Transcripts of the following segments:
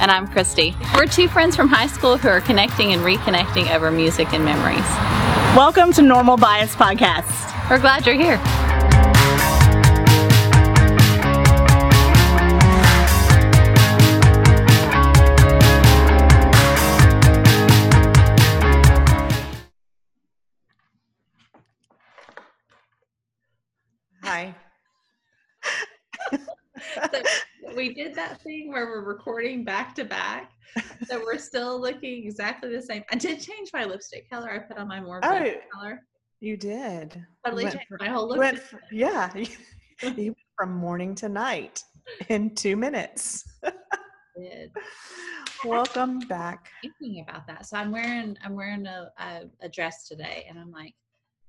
And I'm Christy. We're two friends from high school who are connecting and reconnecting over music and memories. Welcome to Normal Bias Podcast. We're glad you're here. Did that thing where we're recording back to back. So we're still looking exactly the same. I did change my lipstick color. I put on my more Oh, color. You did. Totally Went changed fr- my whole look. went yeah. You you went from morning to night in two minutes. did. Welcome back. thinking about that. So I'm wearing I'm wearing a, a, a dress today, and I'm like,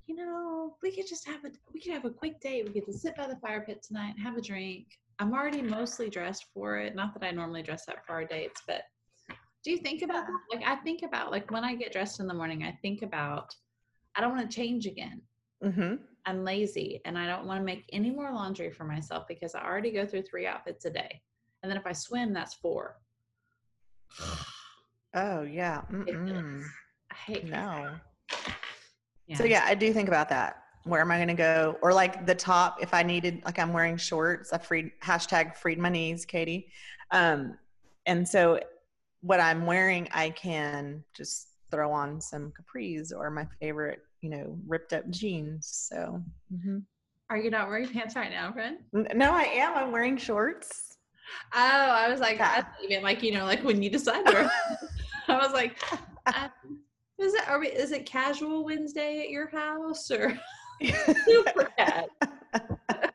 you know, we could just have a we could have a quick date. We could just sit by the fire pit tonight and have a drink. I'm already mostly dressed for it. Not that I normally dress up for our dates, but do you think about that? Like I think about like when I get dressed in the morning, I think about I don't want to change again. hmm I'm lazy and I don't want to make any more laundry for myself because I already go through three outfits a day. And then if I swim, that's four. Oh yeah. I hate No. Yeah. So yeah, I do think about that. Where am I going to go? Or like the top, if I needed, like I'm wearing shorts. I freed hashtag freed my knees, Katie. Um, and so what I'm wearing, I can just throw on some capris or my favorite, you know, ripped up jeans. So mhm. Are you not wearing pants right now, friend? No, I am. I'm wearing shorts. Oh, I was like, I Yeah. you meant like you know, like when you decide to. I was like, um, is it are we, is it casual Wednesday at your house or super cat?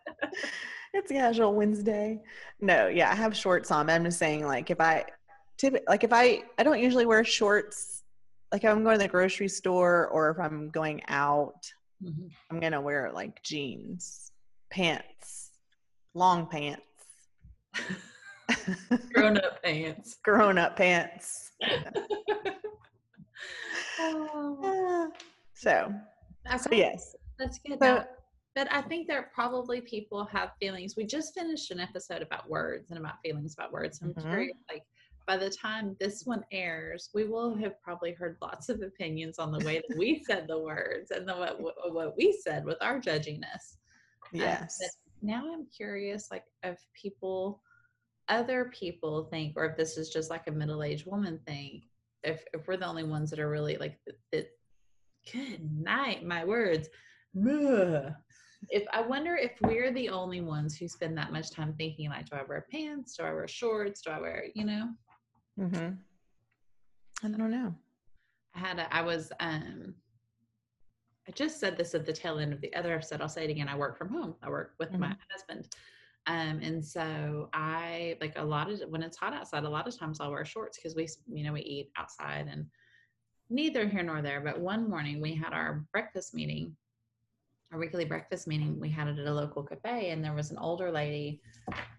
it's casual Wednesday. No, yeah, I have shorts on. I'm just saying, like, if I, typ- like, if I, I don't usually wear shorts. Like, if I'm going to the grocery store or if I'm going out, Mhm. I'm gonna wear like jeans, pants, long pants, Grown up pants. grown up pants. oh, Ah, so, so yes, that's good. So- but I think there probably people have feelings. We just finished an episode about words and about feelings about words. I'm Mhm. curious, like by the time this one airs, we will have probably heard lots of opinions on the way that we said the words and the what what- we said with our judginess. Um, yes, but now I'm curious, like if people, other people think, or if this is just like a middle-aged woman thing. If if we're the only ones that are really like, good night, my words. If I wonder if we're the only ones who spend that much time thinking, like, do I wear pants? Do I wear shorts? Do I wear, you know? hmm I don't know. I had a, I was um I just said this at the tail end of the other episode. I'll say it again. I work from home. I work with my husband. Um, and so I like a lot of when it's hot outside, a lot of times I'll wear shorts because we, you know, we eat outside and neither here nor there. But one morning we had our breakfast meeting, our weekly breakfast meeting. We had it at a local cafe, and there was an older lady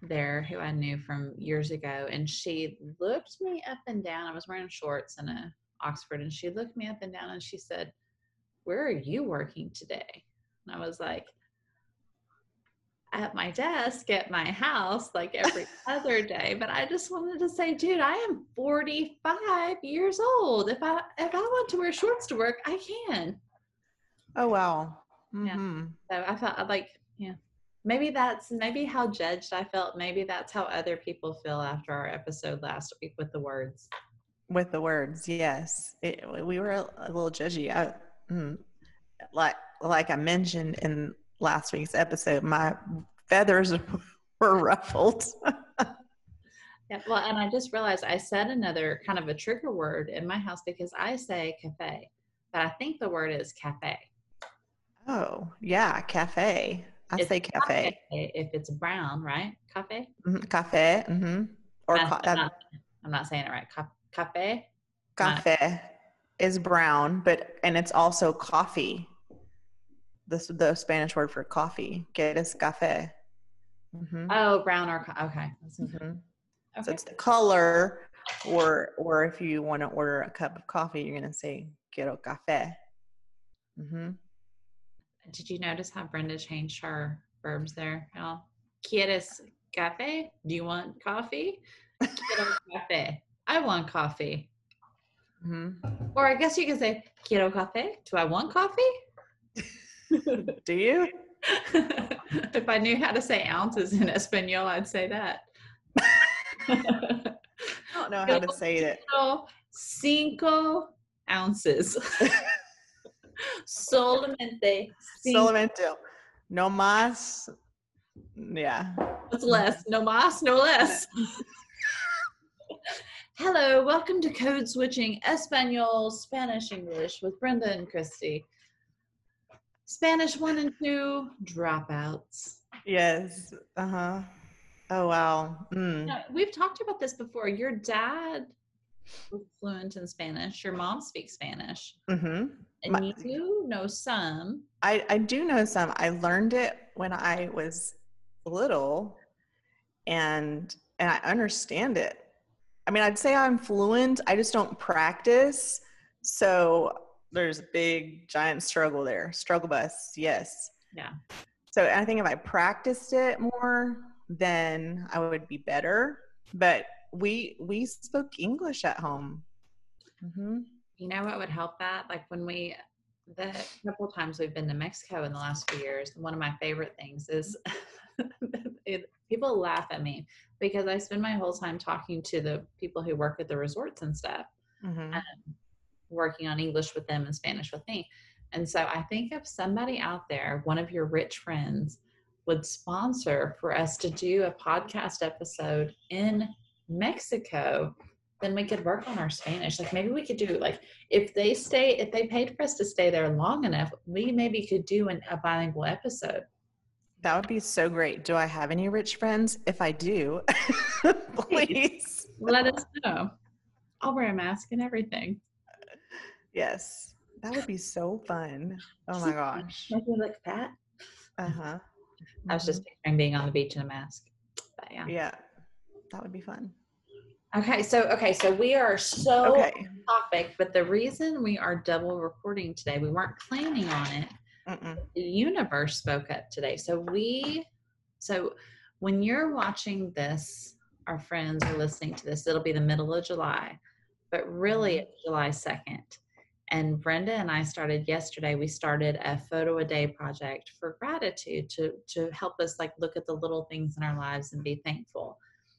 there who I knew from years ago, and she looked me up and down. I was wearing shorts and a Oxford, and she looked me up and down and she said, Where are you working today? And I was like, At my desk at my house, like every other day. But I just wanted to say, dude, I am 45 years old. If I if I want to wear shorts to work, I can. Oh wow. Yeah. hmm So I felt like, yeah, maybe that's maybe how judged I felt. Maybe that's how other people feel after our episode last week with the words. With the words, yes, it, we were a, a little judgy. I, mm, like like I mentioned in last week's episode, my feathers were ruffled. Yeah, well, and I just realized I said another kind of a trigger word in my house because I say cafe, but I think the word is cafe. Oh yeah, cafe. I It's say cafe. If it's brown, right? Cafe. Mhm, Cafe. hmm Or I'm, ca- not, I'm not saying it right. Ca- Cafe. cafe is brown, but and it's also coffee. This the Spanish word for coffee. Que es café. hmm Oh, brown or co- okay. That's- hmm So it's the color, or or if you want to order a cup of coffee, you're gonna say quiero café. hmm Did you notice how Brenda changed her verbs there? Y'all? ¿Quieres café? Do you want coffee? quiero café. I want coffee. Mm-hmm. Or I guess you could say, quiero café. Do I want coffee? Do you? if I knew how to say ounces in Espanol, I'd say that. I don't know how to say it. Cinco ounces. Solamente. cinco. Solamente. No más. Yeah. What's less? No más, no less. Hello, welcome to Code Switching Espanol, Spanish, English with Brenda and Christy. Spanish one and two dropouts. Yes. Uh huh. Oh wow. Mm. Now, we've talked about this before. Your dad was fluent in Spanish. Your mom speaks Spanish, Mm-hmm. And My- you know some. I I do know some. I learned it when I was little, and and I understand it. I mean, I'd say I'm fluent. I just don't practice. So there's a big giant struggle there. Struggle bus. Yes. Yeah. So I think if I practiced it more, then I would be better. But we we spoke English at home. hmm You know what would help that? Like when we, the couple of times we've been to Mexico in the last few years, one of my favorite things is it, people laugh at me because I spend my whole time talking to the people who work at the resorts and stuff, hmm um, working on English with them and Spanish with me. And so I think if somebody out there, one of your rich friends, would sponsor for us to do a podcast episode in Mexico, then we could work on our Spanish. Like maybe we could do like if they stay, if they paid for us to stay there long enough, we maybe could do an, a bilingual episode. That would be so great. Do I have any rich friends? If I do, please. Let us know. I'll wear a mask and everything. Yes, that would be so fun. Oh my gosh. Make me look fat. Uh huh. I was just picturing being on the beach in a mask. But yeah. yeah, that would be fun. Okay, so okay, so we are so Okay. topic, but the reason we are double recording today, we weren't planning on it. Mm-mm. The universe spoke up today. So we so when you're watching this, our friends are listening to this, it'll be the middle of July, but really Mhm. it's July 2nd. And Brenda and I started yesterday, we started a photo a day project for gratitude to to help us like look at the little things in our lives and be thankful.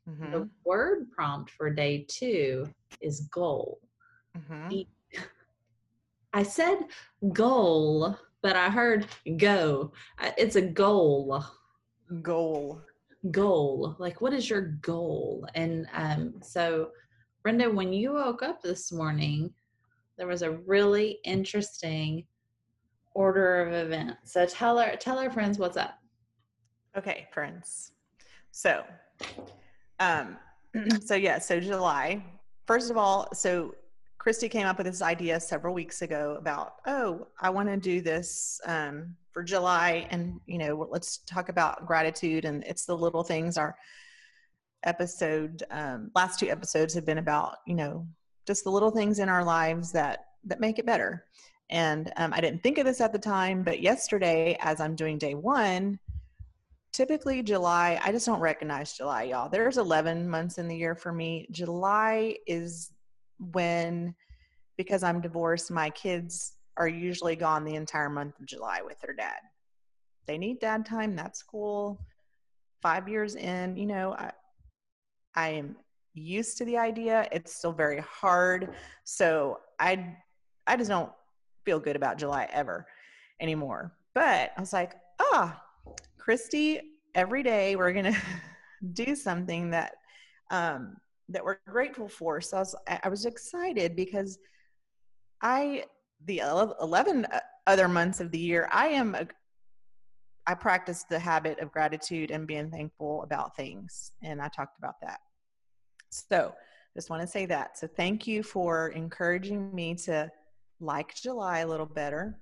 Mhm. The word prompt for day two is goal. Mhm. I said goal, but I heard go. It's a goal. Goal. Goal. Like, what is your goal? And um, so, Brenda, when you woke up this morning, there was a really interesting order of events. So tell our tell our friends what's up. Okay, friends. So, um, so yeah, so July. First of all, so Christy came up with this idea several weeks ago about, oh, I want to do this um, for July, and you know, let's talk about gratitude, and it's the little things. Our episode, um, last two episodes have been about, you know, just the little things in our lives that that make it better. And um, I didn't think of this at the time, but yesterday, as I'm doing day one, typically July, I just don't recognize July, y'all. There's 11 months in the year for me. July is when, because I'm divorced, my kids are usually gone the entire month of July with their dad. They need dad time. That's cool. Five years in, you know, I, I am used to the idea. It's still very hard. So I, I just don't feel good about July ever anymore. But I was like, ah, Christy, every day we're gonna do something that um, that we're grateful for. So I was, I was excited because I the eleven uh, other months of the year I am a, I practice the habit of gratitude and being thankful about things, and I talked about that. So just want to say that. So thank you for encouraging me to like July a little better.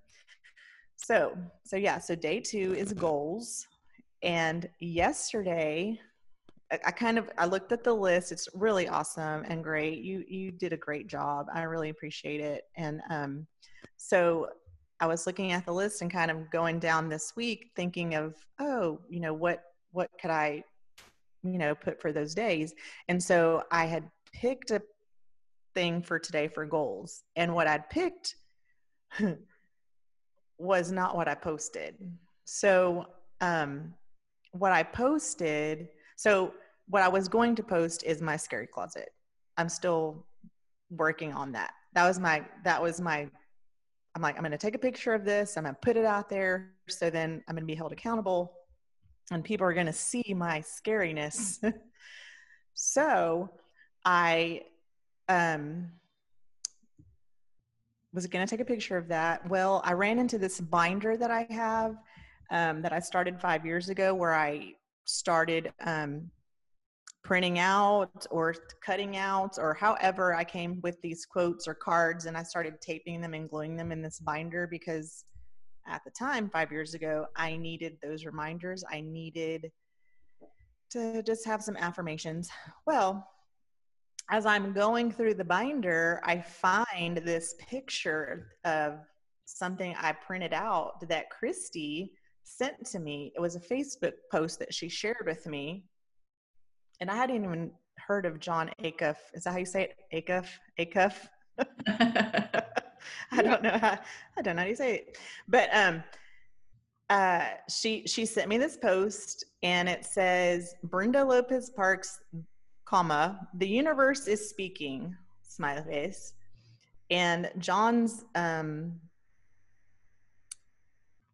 So, so yeah, so day two is goals. And yesterday, I, I kind of I looked at the list. It's really awesome and great. You you did a great job. I really appreciate it. And um, so I was looking at the list and kind of going down this week, thinking of oh, you know what what could I you know, put for those days. And so I had picked a thing for today for goals. And what I'd picked was not what I posted. So, um, what I posted, so what I was going to post is my scary closet. I'm still working on that. That was my, that was my, I'm like, I'm going to take a picture of this. I'm going to put it out there. So then I'm going to be held accountable and people are going to see my scariness. so I, um, was going to take a picture of that. Well, I ran into this binder that I have um, that I started five years ago where I started um, printing out or cutting out or however I came with these quotes or cards and I started taping them and gluing them in this binder because at the time, five years ago, I needed those reminders. I needed to just have some affirmations. Well, as I'm going through the binder, I find this picture of something I printed out that Christy sent to me. It was a Facebook post that she shared with me. And I hadn't even heard of Jon Acuff. Is that how you say it? Acuff? Acuff? I don't know how I don't know how you say it. But um uh she she sent me this post and it says Brenda Lopez Parks comma, the universe is speaking, smiley face. And Jon's um,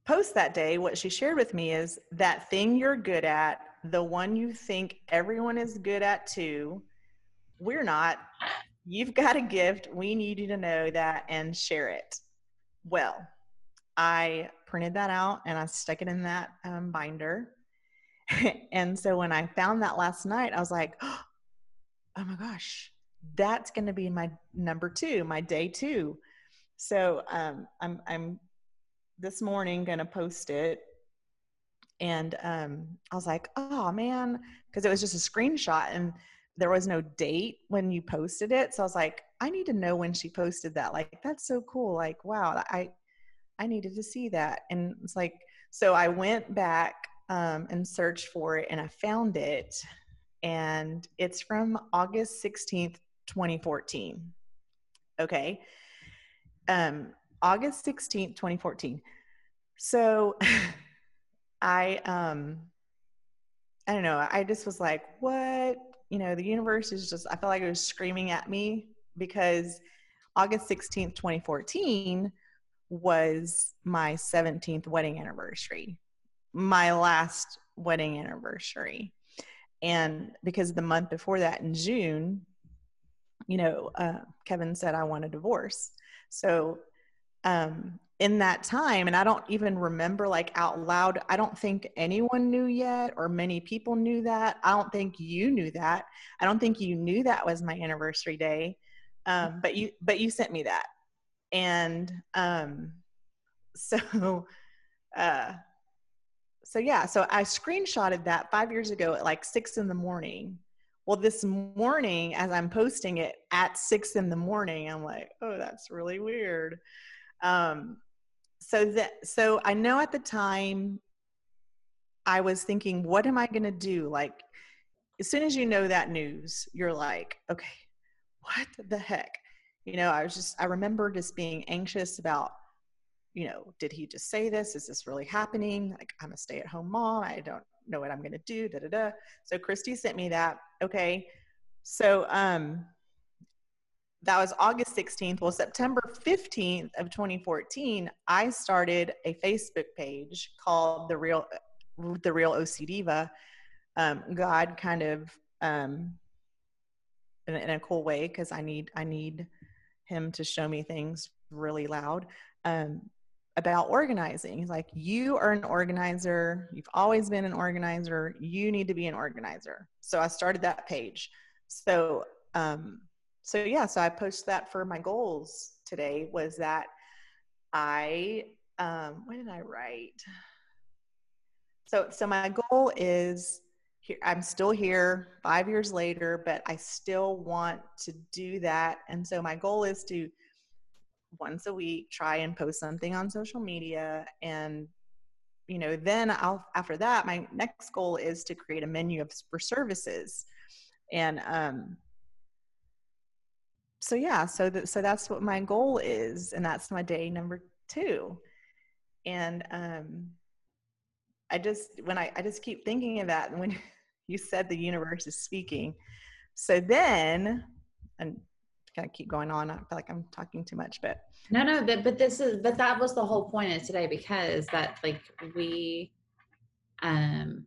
post that day, what she shared with me is that thing you're good at, the one you think everyone is good at too, we're not. You've got a gift. We need you to know that and share it. Well, I printed that out and I stuck it in that um, binder. and so when I found that last night, I was like, oh, oh my gosh, that's going to be my number two, my day two. So um, I'm I'm this morning going to post it, and um, I was like, oh man, because it was just a screenshot and there was no date when you posted it. So I was like, I need to know when she posted that. Like that's so cool. Like wow, I I needed to see that, and it's like so I went back um, and searched for it, and I found it and it's from August 16th, 2014. Okay. Um, August 16th, 2014. So I um I don't know, I just was like, what? You know, the universe is just I felt like it was screaming at me because August 16th, 2014 was my 17th wedding anniversary. My last wedding anniversary and because the month before that in june you know uh, kevin said i want a divorce. So um, in that time and i don't even remember like out loud i don't think anyone knew yet or many people knew that. I don't think you knew that. I don't think you knew that was my anniversary day. Um, but you but you sent me that. And um, so uh, so yeah, so I screenshotted that five years ago at like six in the morning. Well, this morning, as I'm posting it at six in the morning, I'm like, oh, that's really weird. Um, so that so I know at the time I was thinking, what am I gonna do? Like, as soon as you know that news, you're like, okay, what the heck? You know, I was just I remember just being anxious about you know, did he just say this? Is this really happening? Like, I'm a stay at home mom. I don't know what I'm going to do. Da, da, da. So Christy sent me that. Okay. So, um, that was August 16th. Well, September 15th of 2014, I started a Facebook page called the real, the real OC Diva. Um, God kind of, um, in, in a cool way, cause I need, I need him to show me things really loud. Um, about organizing. He's like, You are an organizer. You've always been an organizer. You need to be an organizer. So I started that page. So, um, so yeah, so I posted that for my goals today was that I, um, what did I write? So, so my goal is here, I'm still here five years later, but I still want to do that. And so my goal is to, once a week try and post something on social media and you know, then I'll after that, my next goal is to create a menu of for services, and um, so yeah, so that so that's what my goal is, and that's my day number two, and um, I just when I I just keep thinking of that, and when you said the universe is speaking, so then and kind of keep going on. I feel like I'm talking too much, but no, no, that, but this is, but that was the whole point of today because that like we, um,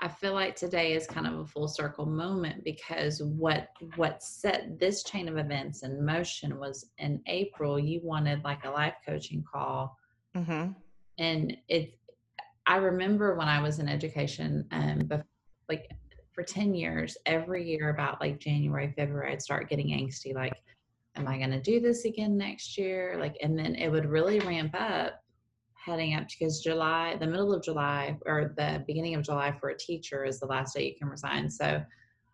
I feel like today is kind of a full circle moment because what what set this chain of events in motion was in April. You wanted like a life coaching call, mm-hmm. and it. I remember when I was in education, um, but like for 10 years, every year about like January, February, I'd start getting angsty, like, am I going to do this again next year? Like, and then it would really ramp up heading up because July, the middle of July or the beginning of July for a teacher is the last day you can resign. So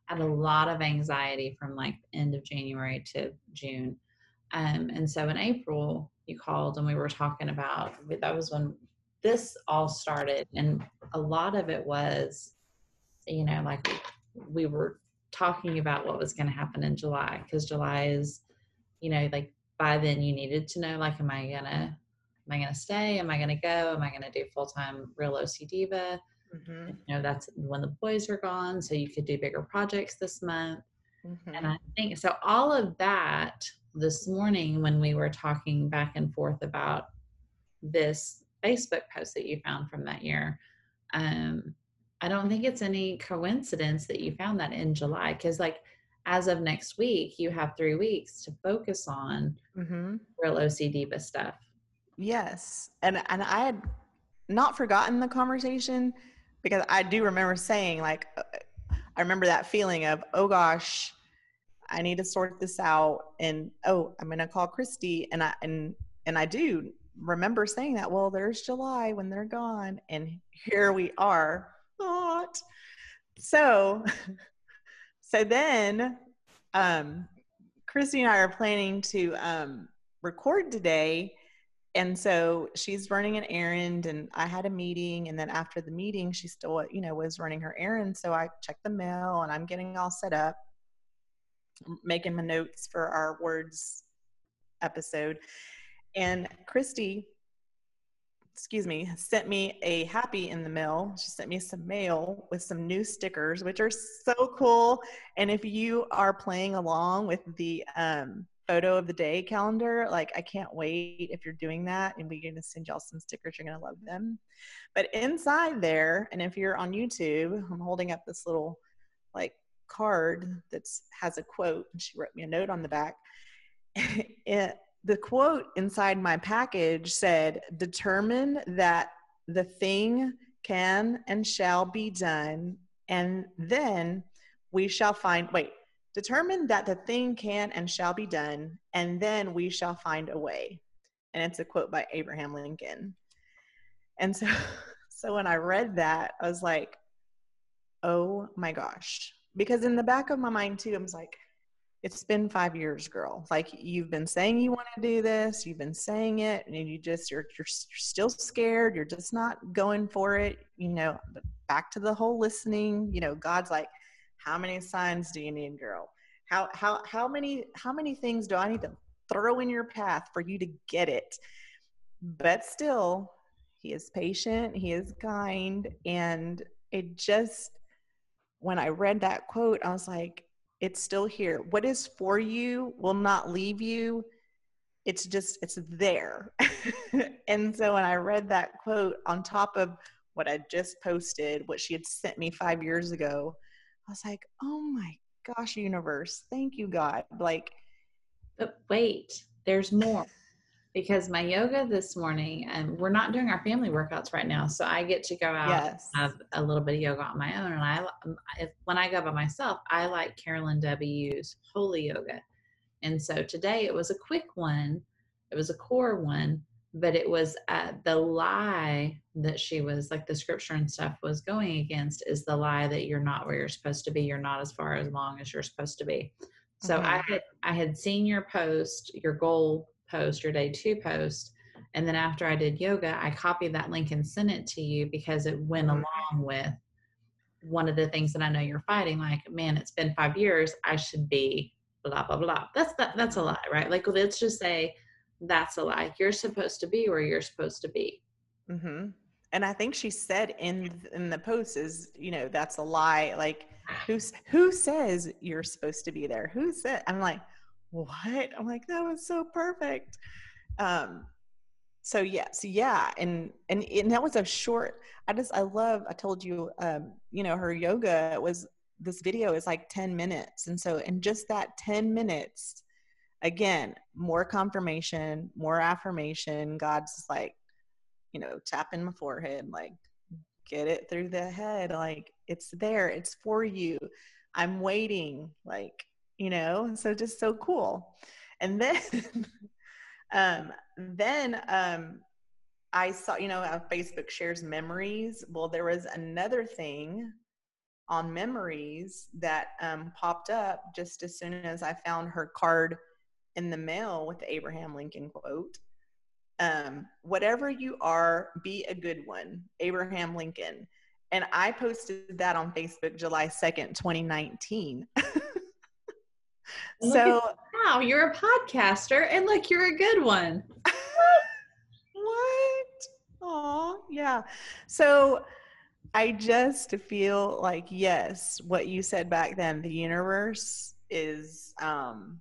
I had a lot of anxiety from like end of January to June. Um, and so in April, you called and we were talking about that was when this all started. And a lot of it was you know, like we were talking about what was going to happen in July because July is, you know, like by then you needed to know, like, am I gonna, am I gonna stay? Am I gonna go? Am I gonna do full time real OC diva? Mm-hmm. You know, that's when the boys are gone, so you could do bigger projects this month. Mm-hmm. And I think so. All of that this morning when we were talking back and forth about this Facebook post that you found from that year, um, I don't think it's any coincidence that you found that in July because, like, as of next week, you have three weeks to focus on mm-hmm. real OC diva stuff. Yes, and and I had not forgotten the conversation because I do remember saying like, uh, I remember that feeling of oh gosh, I need to sort this out, and oh, I'm gonna call Christy, and I and and I do remember saying that. Well, there's July when they're gone, and here we are not. So, so then, um, Christy and I are planning to um, record today. And so she's running an errand, and I had a meeting. And then after the meeting, she still, you know, was running her errand. So I checked the mail, and I'm getting all set up, making my notes for our words episode. And Christy excuse me, sent me a happy in the mail. She sent me some mail with some new stickers, which are so cool. And if you are playing along with the um, photo of the day calendar, like I can't wait if you're doing that. And we're going to send y'all some stickers. You're going to love them. But inside there, and if you're on YouTube, I'm holding up this little like card that has a quote. And she wrote me a note on the back. it, the quote inside my package said, Determine that the thing can and shall be done, and then we shall find, wait, determine that the thing can and shall be done, and then we shall find a way. And it's a quote by Abraham Lincoln. And so, so when I read that, I was like, oh my gosh. Because in the back of my mind, too, I was like, it's been five years girl. Like you've been saying you want to do this you've been saying it and you just you're, you're still scared you're just not going for it you know back to the whole listening you know god's like how many signs do you need girl? How how how many how many things do i need to throw in your path for you to get it? But still he is patient he is kind and it just when i read that quote i was like it's still here. What is for you will not leave you. It's just, it's there. and so when I read that quote on top of what I just posted, what she had sent me five years ago, I was like, oh my gosh, universe, thank you, God. Like, but wait, there's more because my yoga this morning, and we're not doing our family workouts right now, so I get to go out yes. and have a little bit of yoga on my own. And I, um, if, when I go by myself, I like Carolyn W's Holy Yoga, and so today it was a quick one. It was a core one, but it was uh, the lie that she was like the scripture and stuff was going against is the lie that you're not where you're supposed to be. You're not as far as long as you're supposed to be. So mm-hmm. I had I had seen your post, your goal post, your day two post, And then after I did yoga, I copied that link and sent it to you because it went Mhm. along with one of the things that I know you're fighting. Like, man, it's been five years. I should be blah blah blah. That's that. That's a lie, right? Like, let's just say that's a lie. You're supposed to be where you're supposed to be. hmm And I think she said in in the post is you know that's a lie. Like who's who says you're supposed to be there? Who said? I'm like, what? I'm like that was so perfect. Um, so yes, yeah, and and and that was a short. I just I love. I told you, um, you know, her yoga was this video is like ten minutes, and so in just that ten minutes, again, more confirmation, more affirmation. God's like, you know, tapping my forehead, like, get it through the head, like it's there, it's for you. I'm waiting, like, you know, so just so cool. And then um then um I saw, you know, how Facebook shares memories. Well, there was another thing on memories that um, popped up just as soon as I found her card in the mail with the Abraham Lincoln quote. Um, whatever you are, be a good one, Abraham Lincoln. And I posted that on Facebook July 2nd, 2019. So, Wow, you're a podcaster, and look, you're a good one. what? Oh, yeah. So I just feel like, yes, what you said back then, the universe is um,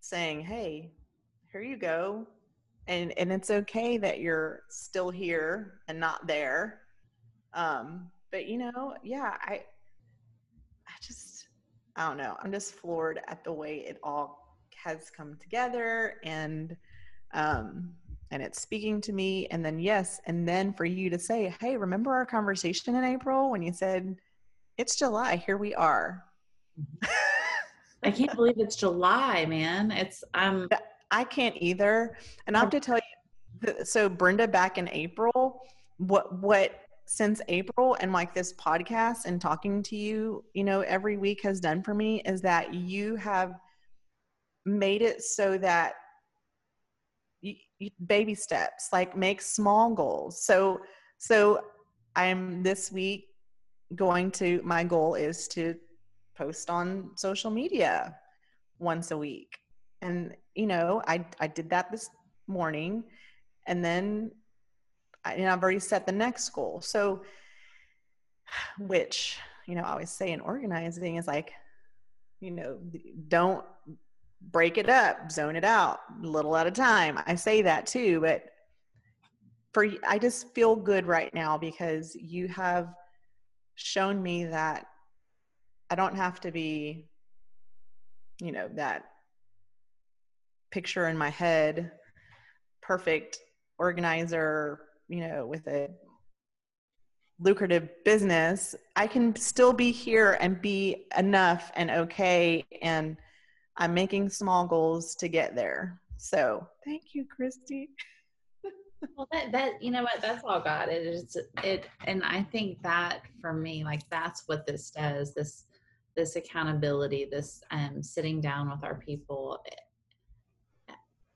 saying, hey, here you go. And, and it's okay that you're still here and not there. Um, but you know, yeah, I, I just, I don't know. I'm just floored at the way it all has come together and, um, and it's speaking to me. And then, yes, and then for you to say, hey, remember our conversation in April when you said, it's July, here we are. I can't believe it's July, man. It's um I can't either. And I have to tell you, so Brenda, back in April, what, what, since April and like this podcast and talking to you, you know, every week has done for me is that you have made it so that you, you, baby steps like make small goals. So so i'm this week going to my goal is to post on social media once a week. And you know i i did that this morning and then and i've already set the next goal so which you know i always say in organizing is like you know don't break it up, zone it out, little at a time. I say that too, but for I just feel good right now because you have shown me that I don't have to be, you know, that picture in my head, perfect organizer, you know, with a lucrative business. I can still be here and be enough and okay and I'm making small goals to get there. So thank you, Christy. well that that you know what that's all God. It is it and I think that for me, like that's what this does, this this accountability, this um sitting down with our people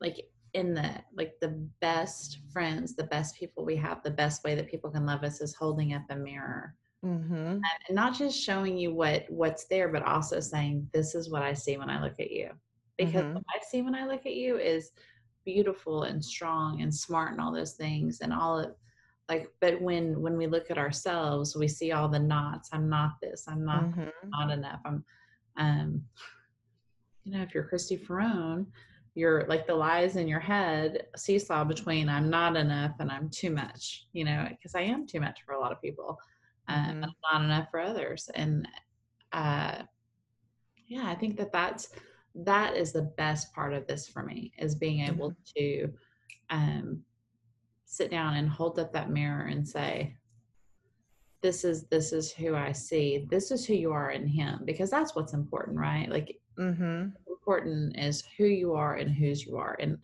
like in the like the best friends, the best people we have, the best way that people can love us is holding up a mirror Mm-hmm. and not just showing you what what's there but also saying this is what i see when i look at you because Mhm. what i see when i look at you is beautiful and strong and smart and all those things and all of like but when when we look at ourselves we see all the knots i'm not this i'm not Mhm. not enough i'm um you know if you're christy Ferrone, you're like the lies in your head seesaw between i'm not enough and i'm too much you know because i am too much for a lot of people um, Mhm. and not enough for others and uh yeah i think that that's that is the best part of this for me is being able to um sit down and hold up that mirror and say this is this is who i see this is who you are in him because that's what's important right like Mhm. Important is who you are and whose you are and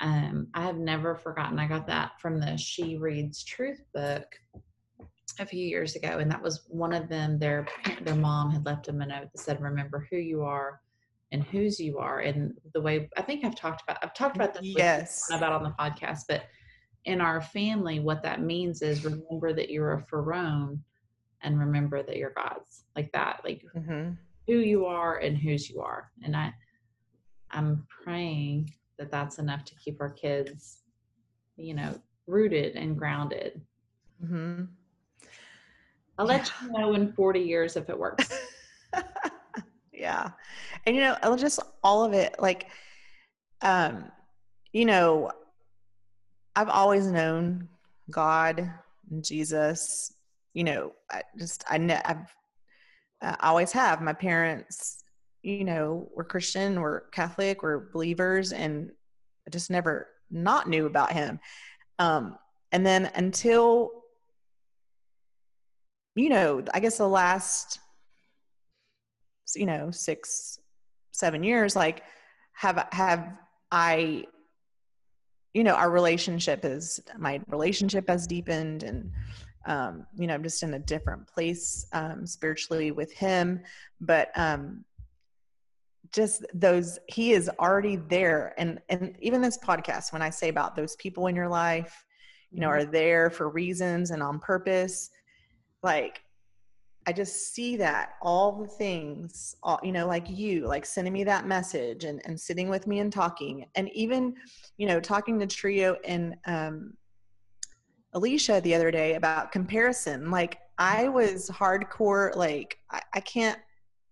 um i have never forgotten i got that from the she reads truth book a few years ago and that was one of them their their mom had left them a note that said remember who you are and whose you are and the way i think i've talked about i've talked about this Yes. about on the podcast but in our family, what that means is remember that you're a pharaoh and remember that you're God's like that, like Mm-hmm. who you are and whose you are. And I, I'm praying that that's enough to keep our kids, you know, rooted and grounded. Mm-hmm. I'll let you know in 40 years if it works. yeah. And you know, just all of it like um you know, I've always known God and Jesus, you know, I just I ne- I've I always have. My parents, you know, we're Christian, we're Catholic, we're believers and I just never not knew about him. Um and then until you know, I guess the last you know six seven years like have have i you know our relationship is my relationship has deepened and um you know i'm just in a different place um spiritually with him but um just those he is already there and and even this podcast when i say about those people in your life you know are there for reasons and on purpose like I just see that all the things, all, you know, like you, like sending me that message and, and sitting with me and talking, and even, you know, talking to Trio and um, Alicia the other day about comparison. Like I was hardcore, like I, I can't,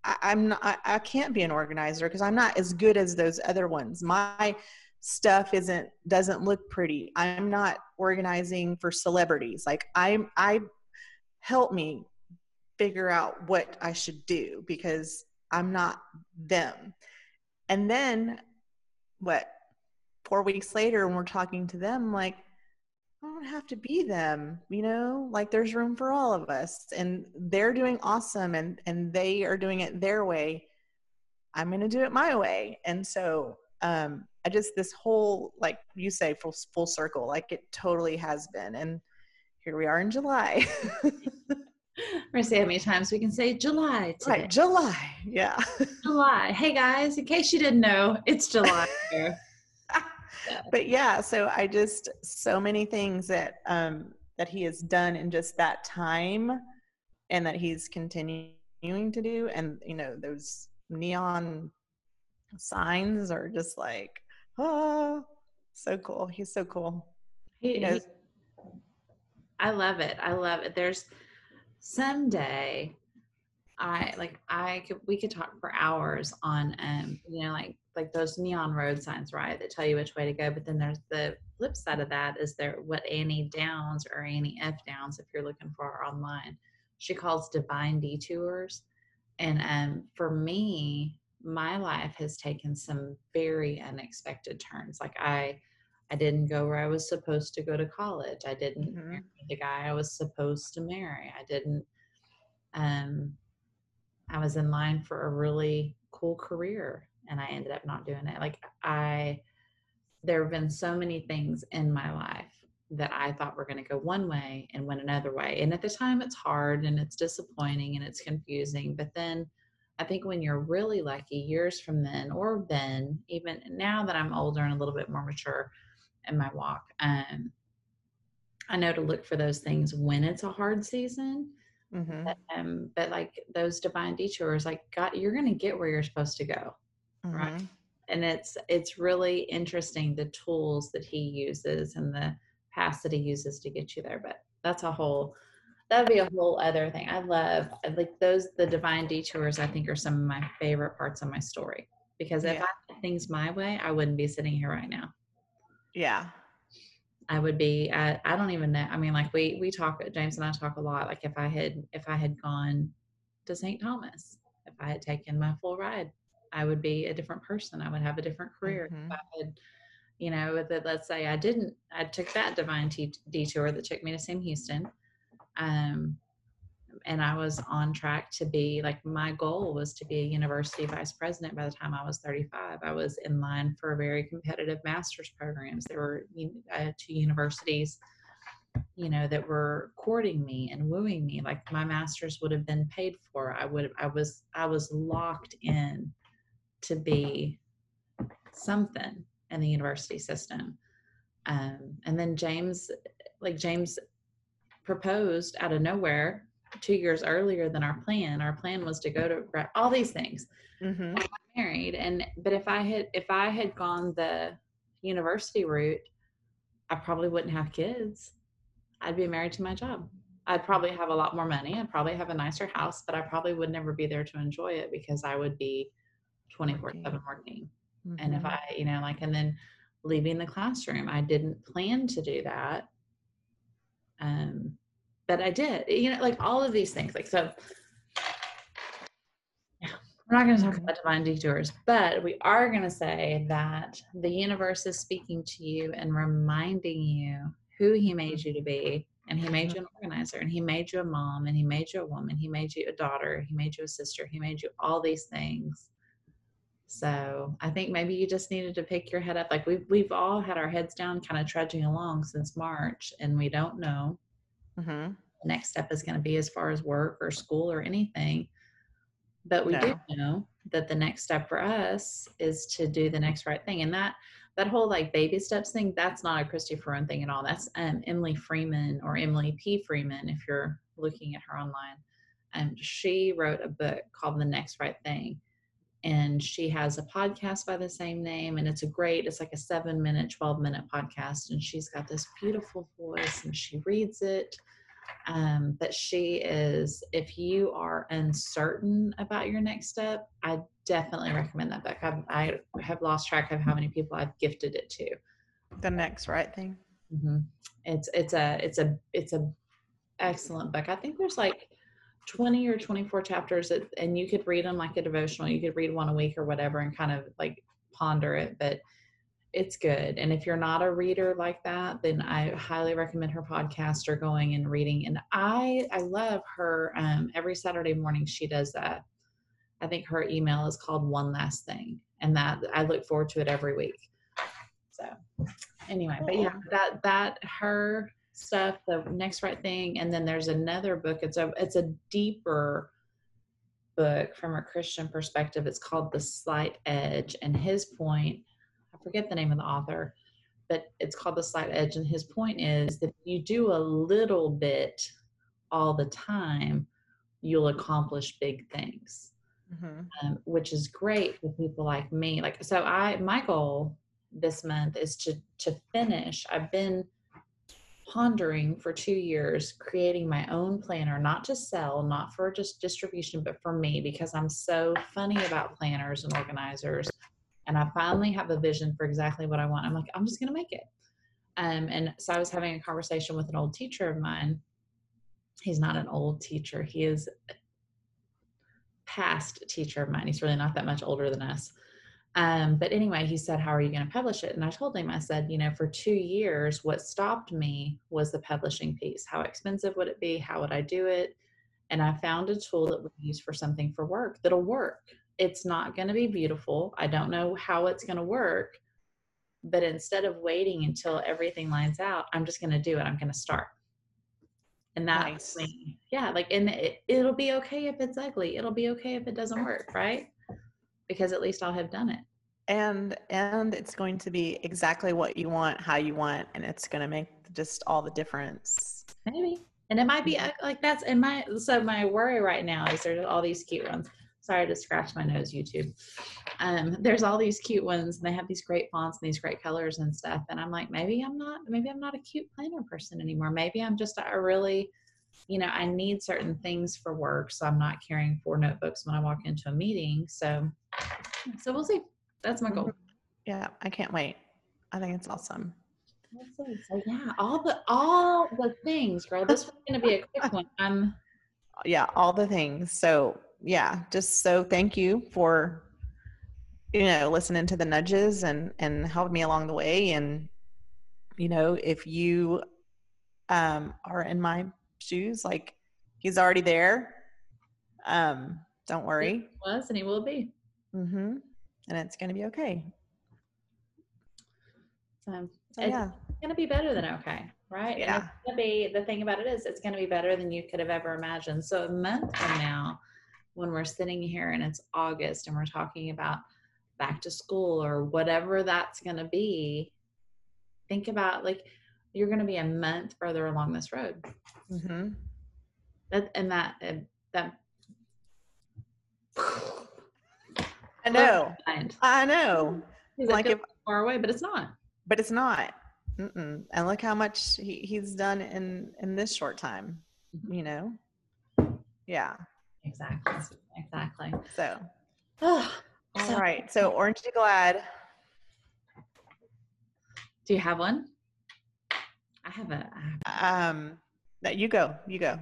I, I'm not, I, I can't be an organizer because I'm not as good as those other ones. My stuff isn't doesn't look pretty. I'm not organizing for celebrities. Like I'm, I help me figure out what I should do because I'm not them. And then what four weeks later when we're talking to them like don't have to be them, you know? Like there's room for all of us and they're doing awesome and and they are doing it their way. I'm going to do it my way. And so um I just this whole like you say full full circle like it totally has been and here we are in July. We're gonna say how many times we can say July today. Right, July. Yeah. July. Hey guys, in case you didn't know, it's July but yeah, so I just so many things that um that he has done in just that time and that he's continuing to do and you know those neon signs are just like oh so cool. He's so cool. He, He he- I love it. I love it. There's someday I like I could we could talk for hours on um you know like like those neon road signs right that tell you which way to go but then there's the flip side of that is there what Annie Downs or Annie F Downs if you're looking for her online she calls divine detours and um for me my life has taken some very unexpected turns like I I didn't go where I was supposed to go to college. I didn't Mhm. marry the guy I was supposed to marry. I didn't um I was in line for a really cool career and I ended up not doing it. Like I there have been so many things in my life that I thought were going to go one way and went another way. And at the time it's hard and it's disappointing and it's confusing, but then I think when you're really lucky years from then or then even now that I'm older and a little bit more mature in my walk um I know to look for those things when it's a hard season Mhm. um, but like those divine detours, like God, you're going to get where you're supposed to go, Right. Mhm. and it's it's really interesting the tools that He uses and the paths that He uses to get you there. But that's a whole that'd be a whole other thing. I love like those the divine detours. I think are some of my favorite parts of my story because if Yeah. I did things my way, I wouldn't be sitting here right now. Yeah. I would be at, I don't even know. I mean, like we we talk James and I talk a lot. Like if I had if I had gone to St. Thomas, if I had taken my full ride, I would be a different person. I would have a different career. Mhm. If I had, you know, that let's say I didn't, I took that divine t- detour that took me to Sam Houston, um, and I was on track to be like my goal was to be a university vice president by the time I was 35. I was in line for very competitive master's programs. There were uh, two universities, you know, that were courting me and wooing me. Like my master's would have been paid for. I would. I was. I was locked in to be something in the university system. Um, and then James, like James proposed out of nowhere two years earlier than our plan. Our plan was to go to all these things. Mm-hmm. married, and but if I had if I had gone the university route, I probably wouldn't have kids. I'd be married to my job. I'd probably have a lot more money. I'd probably have a nicer house, but I probably would never be there to enjoy it because I would be 24 7 working. Mm-hmm. And if Mm-hmm. I, you know, like, and then leaving the classroom, I didn't plan to do that. Um, but I did, you know, like all of these things. Like, so, yeah, we're not going to talk about divine detours, but we are going to say that the universe is speaking to you and reminding you who He made you to be. And He made you an organizer, and He made you a mom, and He made you a woman, He made you a daughter, He made you a sister, He made you all these things. So I think maybe you just needed to pick your head up. Like we've we've all had our heads down, kind of trudging along since March, and we don't know Mm-hmm. The next step is going to be as far as work or school or anything. But we do know that the next step for us is to do the next right thing, and that that whole like baby steps thing that's not a Christy Ferrone thing at all. That's um, Emily Freeman or Emily P. Freeman if you're looking at her online. And she wrote a book called The Next Right Thing and she has a podcast by the same name and it's a great it's like a seven minute 12 minute podcast and she's got this beautiful voice and she reads it um, but she is if you are uncertain about your next step i definitely recommend that book I've, i have lost track of how many people i've gifted it to The next right thing. Mm-hmm. it's it's a it's a it's a excellent book i think there's like 20 or 24 chapters that, and you could read them like a devotional you could read one a week or whatever and kind of like ponder it but it's good. And if you're not a reader like that then i highly recommend her podcast or going and reading. And i i love her um every saturday morning she does that. I think her email is called one last thing and that i look forward to it every week. So anyway but yeah that that her stuff the next right thing and then there's another book. It's a it's a deeper book from a christian perspective. It's called the slight edge and his point forget the name of the author but it's called the slight edge and his point is that if you do a little bit all the time you'll accomplish big things Mm-hmm. um, which is great for people like me. Like, so I, my goal this month is to to finish. I've been pondering for two years, creating my own planner, not to sell, not for just distribution, but for me because I'm so funny about planners and organizers. And I finally have a vision for exactly what I want. I'm like, I'm just gonna make it. Um, and so I was having a conversation with an old teacher of mine. He's not an old teacher. He is past teacher of mine. He's really not that much older than us. Um, but anyway, he said, How are you going to publish it? And I told him, I said, You know, for two years, what stopped me was the publishing piece. How expensive would it be? How would I do it? And I found a tool that we use for something for work that'll work. It's not going to be beautiful. I don't know how it's going to work. But instead of waiting until everything lines out, I'm just going to do it. I'm going to start. And that's Nice. Yeah, like, and it, it'll be okay if it's ugly. It'll be okay if it doesn't work, right? Because at least I'll have done it. And and it's going to be exactly what you want, how you want, and it's going to make just all the difference. Maybe. And it might be like that's and my so my worry right now is there's all these cute ones. Sorry to scratch my nose, YouTube. Um, there's all these cute ones and they have these great fonts and these great colors and stuff. And I'm like, maybe I'm not maybe I'm not a cute planner person anymore. Maybe I'm just a really, you know, I need certain things for work. So I'm not carrying four notebooks when I walk into a meeting. So so we'll see. That's my goal. Yeah, I can't wait. I think it's awesome. So yeah, all the all the things, girl. This one's gonna be a quick one. I'm Yeah, all the things. So, yeah, just so thank you for you know, listening to the nudges and and helping me along the way and you know, if you um are in my shoes like he's already there. Um don't worry. was and he will be. Mm-hmm. And it's going to be okay. So So, It's- yeah. it's gonna be better than okay, right? And Yeah. it's gonna be the thing about it is it's gonna be better than you could have ever imagined. So a month from now, when we're sitting here and it's August and we're talking about back to school or whatever that's gonna be, think about like you're going to be a month further along this road. Mm-hmm. That and that and that. I know. I know. Like if- far away, but it's not. But it's not. Mm-mm. And look how much he, he's done in in this short time. Mhm. You know. Yeah. Exactly. Exactly. So Oh, all right. So orange to glad. Do you have one? I have a. I have- Um. That you go. You go.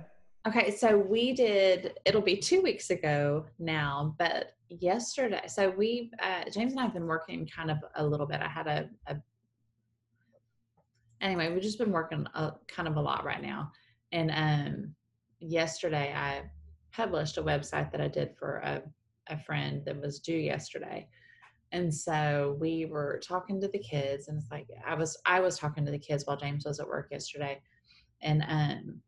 Okay, so we did. It'll be two weeks ago now, but yesterday. So we, uh, James and I have been working kind of a little bit. I had a, a anyway. We've just been working a, kind of a lot right now, and um, yesterday I published a website that I did for a a friend that was due yesterday. And so we were talking to the kids, and it's like I was I was talking to the kids while James was at work yesterday, and um,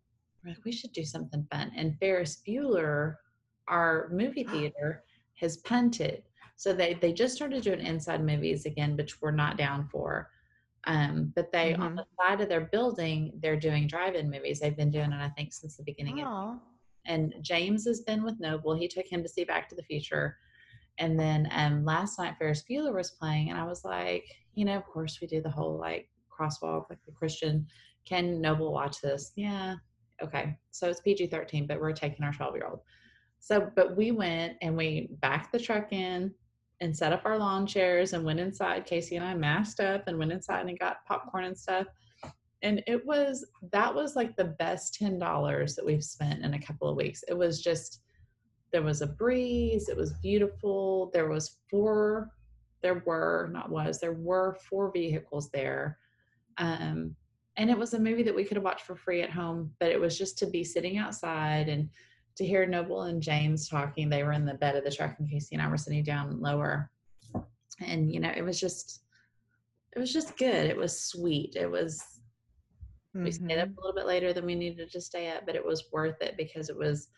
we're like, we should do something fun. And Ferris Bueller, our movie theater, has punted. So they they just started doing inside movies again, which we're not down for. Um, but they on Mhm. the side of their building, they're doing drive-in movies. They've been doing it, I think, since the beginning of Aw. And James has been with Noble. He took him to see Back to the Future. And then um, last night Ferris Bueller was playing, and I was like, you know, of course we do the whole like crosswalk, like the Christian. Can Noble watch this? Yeah. Okay. So it's PG 13, but we're taking our 12 year old. So, but we went and we backed the truck in and set up our lawn chairs and went inside. Casey and I masked up and went inside and got popcorn and stuff. And it was, that was like the best $10 that we've spent in a couple of weeks. It was just, there was a breeze. It was beautiful. There was four, there were, not was, there were four vehicles there. Um, and it was a movie that we could have watched for free at home, but it was just to be sitting outside and to hear Noble and James talking. They were in the bed of the truck, and Casey and I were sitting down lower. And you know, it was just, it was just good. It was sweet. It was. We stayed up Mhm. a little bit later than we needed to stay up, but it was worth it because it was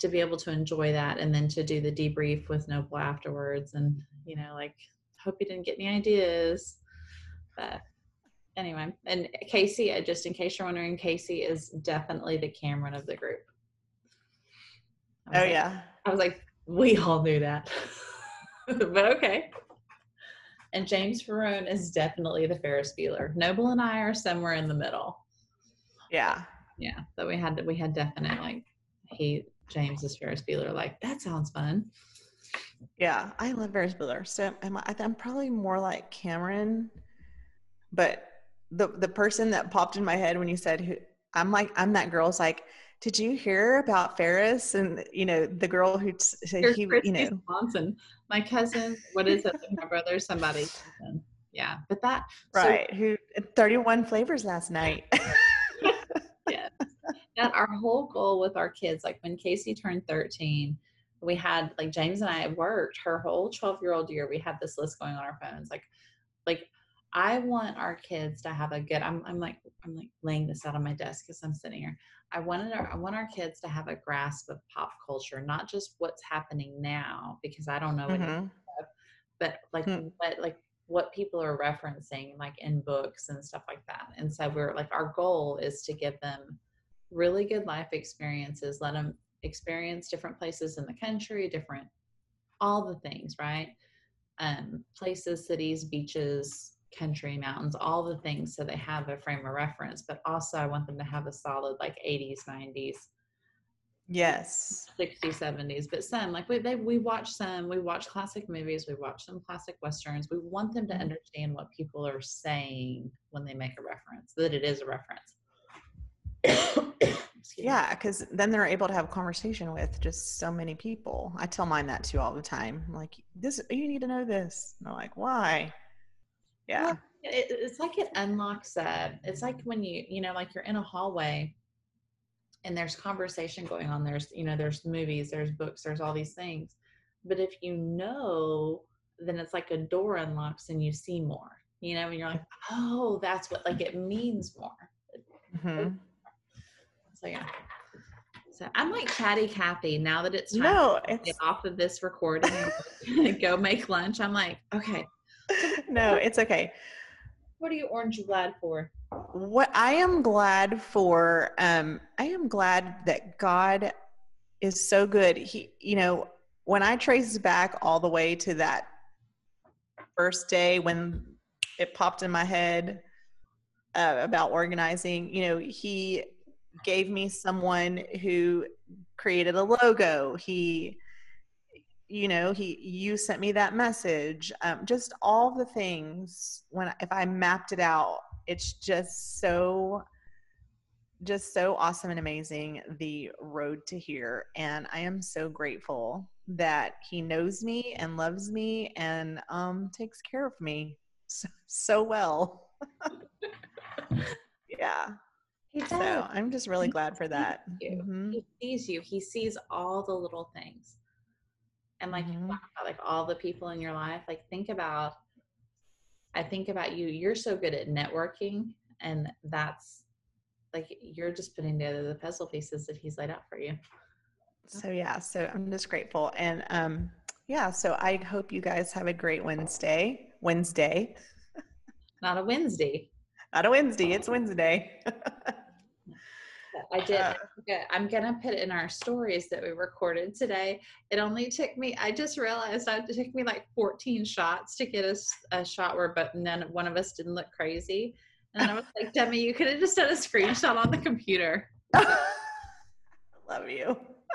to be able to enjoy that and then to do the debrief with Noble afterwards. And you know, like, hope you didn't get any ideas, but anyway, and Casey, uh, just in case you're wondering, Casey is definitely the Cameron of the group. Oh like- yeah. I was like, we all knew that, but okay. And James Ferrone is definitely the Ferris Bueller. Noble and I are somewhere in the middle. Yeah. Yeah, so we had we had definite like he James is Ferris Bueller. Like that sounds fun. Yeah. I love Ferris Bueller. So I'm I, I'm probably more like Cameron, but the the person that popped in my head when you said who I'm like I'm that girl's like. Did you hear about Ferris and you know the girl who t- said Here's he Christy you know Swanson, my cousin. What is it? My brother, somebody. Yeah, but that so right who 31 flavors last night. that our whole goal with our kids, like when Casey turned 13, we had like James and I worked her whole 12 year old year. We had this list going on our phones. Like, like I want our kids to have a good, I'm, I'm like, I'm like laying this out on my desk because I'm sitting here. I wanted our, I want our kids to have a grasp of pop culture, not just what's happening now, because I don't know Mhm. but like Hmm. what like what people are referencing like in books and stuff like that and so we're like our goal is to give them really good life experiences let them experience different places in the country different all the things right um places cities beaches country mountains all the things so they have a frame of reference but also i want them to have a solid like 80s 90s Yes. 60s 70s but some like we they, we watch some we watch classic movies we watch some classic westerns we want them to Mhm. understand what people are saying when they make a reference that it is a reference Excuse. Yeah, because then they're able to have a conversation with just so many people. I tell mine that too all the time. I'm like, this, you need to know this. And they're like, why? Yeah. Well, it, it's like it unlocks uh it's like when you you know like you're in a hallway and there's conversation going on there's you know there's movies there's books there's all these things but if you know then it's like a door unlocks and you see more you know and you're like oh that's what like it means more Mhm. So yeah so i'm like chatty kathy now that it's time No, to it's get off of this recording and go make lunch i'm like okay no, it's okay. what are you orange glad for? What I am glad for, um, I am glad that God is so good. He, you know, when I trace back all the way to that first day when it popped in my head uh, about organizing, you know, he gave me someone who created a logo. He, you know, he you sent me that message. Um, just all the things when if I mapped it out, it's just so just so awesome and amazing the road to here and i am so grateful that he knows me and loves me and um takes care of me so, so well yeah so i'm just really glad for that. mm-hmm. he sees you. He sees all the little things. And like mm-hmm. about like all the people in your life like think about i think about you. You're so good at networking and that's like you're just putting together the puzzle pieces that he's laid out for you. So yeah so i'm just grateful. And um yeah so i hope you guys have a great wednesday wednesday. Not a wednesday. Not a wednesday it's wednesday I did. I'm gonna put in our stories that we recorded today. It only took me. I just realized it took me like 14 shots to get us a, a shot where, but none one of us didn't look crazy. And I was like, Demi, you could have just done a screenshot on the computer. Love you.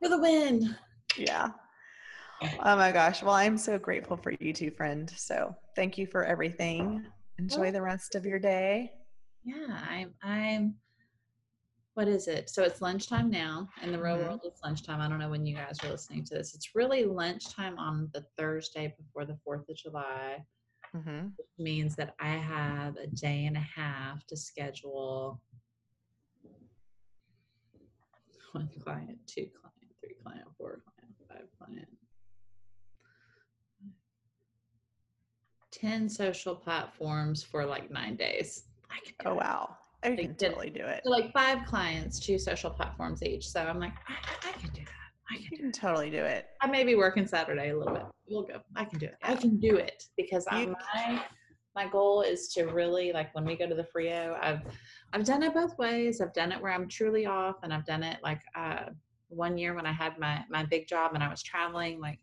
for the win. Yeah. Oh my gosh. Well, I'm so grateful for you too, friend. So thank you for everything. Enjoy the rest of your day. Yeah, I'm I'm what is it? So it's lunchtime now. In the real mm-hmm. world, it's lunchtime. I don't know when you guys are listening to this. It's really lunchtime on the Thursday before the 4th of July mm-hmm. which means that I have a day and a half to schedule one client, two client, three client, four client, five client. 10 social platforms for like nine days. oh, wow. I can totally do it. So like five clients, two social platforms each. So I'm like, I, I can do that. I can, can totally do it. I may be working Saturday a little bit. We'll go. I can do it. I can do it because I, my my goal is to really like when we go to the Frio. I've I've done it both ways. I've done it where I'm truly off, and I've done it like uh, one year when I had my my big job and I was traveling. Like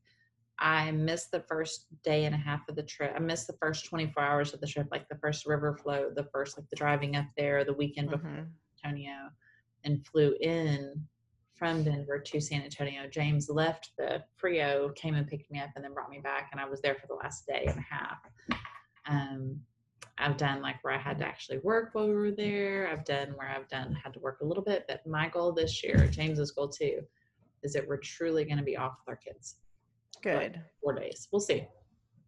I missed the first day and a half of the trip. I missed the first 24 hours of the trip, like the first river flow, the first like the driving up there, the weekend before mm-hmm. Antonio, and flew in from Denver to San Antonio. James left the Frio, came and picked me up, and then brought me back, and I was there for the last day and a half. Um, I've done like where I had to actually work while we were there. I've done where I've done had to work a little bit, but my goal this year, James's goal too, is that we're truly going to be off with our kids. Good. four days. We'll see.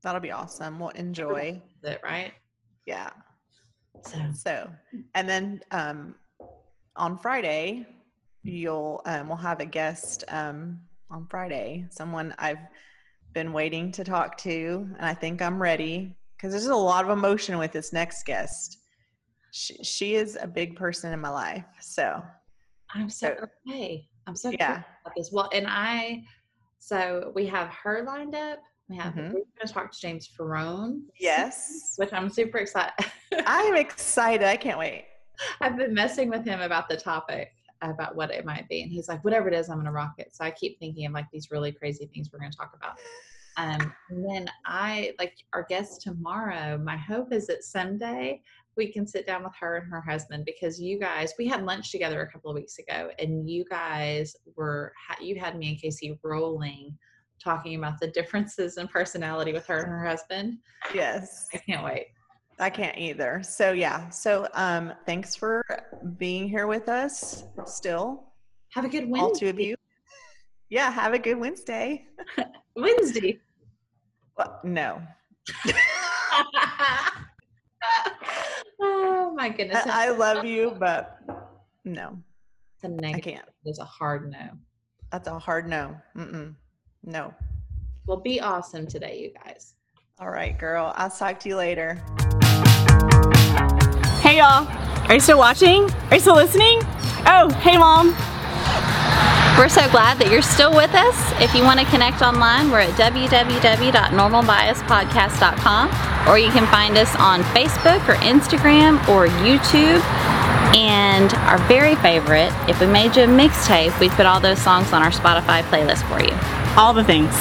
That'll be awesome. We'll enjoy it, right? Yeah. So, so and then um, on Friday, you'll um, we'll have a guest um, on Friday. Someone I've been waiting to talk to, and I think I'm ready because there's a lot of emotion with this next guest. She, she is a big person in my life, so I'm so, so okay. I'm so yeah about this. Well, and I so we have her lined up. We have mm-hmm. we're going to talk to James Ferrone. Yes, which I'm super excited. I'm excited. I can't wait. I've been messing with him about the topic about what it might be. And he's like, whatever it is, I'm going to rock it. So I keep thinking of like these really crazy things we're going to talk about. Um, and then I like our guest tomorrow. My hope is that someday we can sit down with her and her husband because you guys, we had lunch together a couple of weeks ago and you guys were, you had me and Casey rolling talking about the differences in personality with her and her husband. Yes. I can't wait. I can't either. So yeah. So um thanks for being here with us still. Have a good Wednesday. All two of you. Yeah, have a good Wednesday. Wednesday. Well, no. my goodness. I, I love you, but no. It's a negative. I can't. It's a hard no. That's a hard no. Mm-mm. No. Well, be awesome today, you guys. All right, girl. I'll talk to you later. Hey, y'all. Are you still watching? Are you still listening? Oh, hey, mom. We're so glad that you're still with us. If you want to connect online, we're at www.normalbiaspodcast.com or you can find us on Facebook or Instagram or YouTube. And our very favorite, if we made you a mixtape, we'd put all those songs on our Spotify playlist for you. All the things.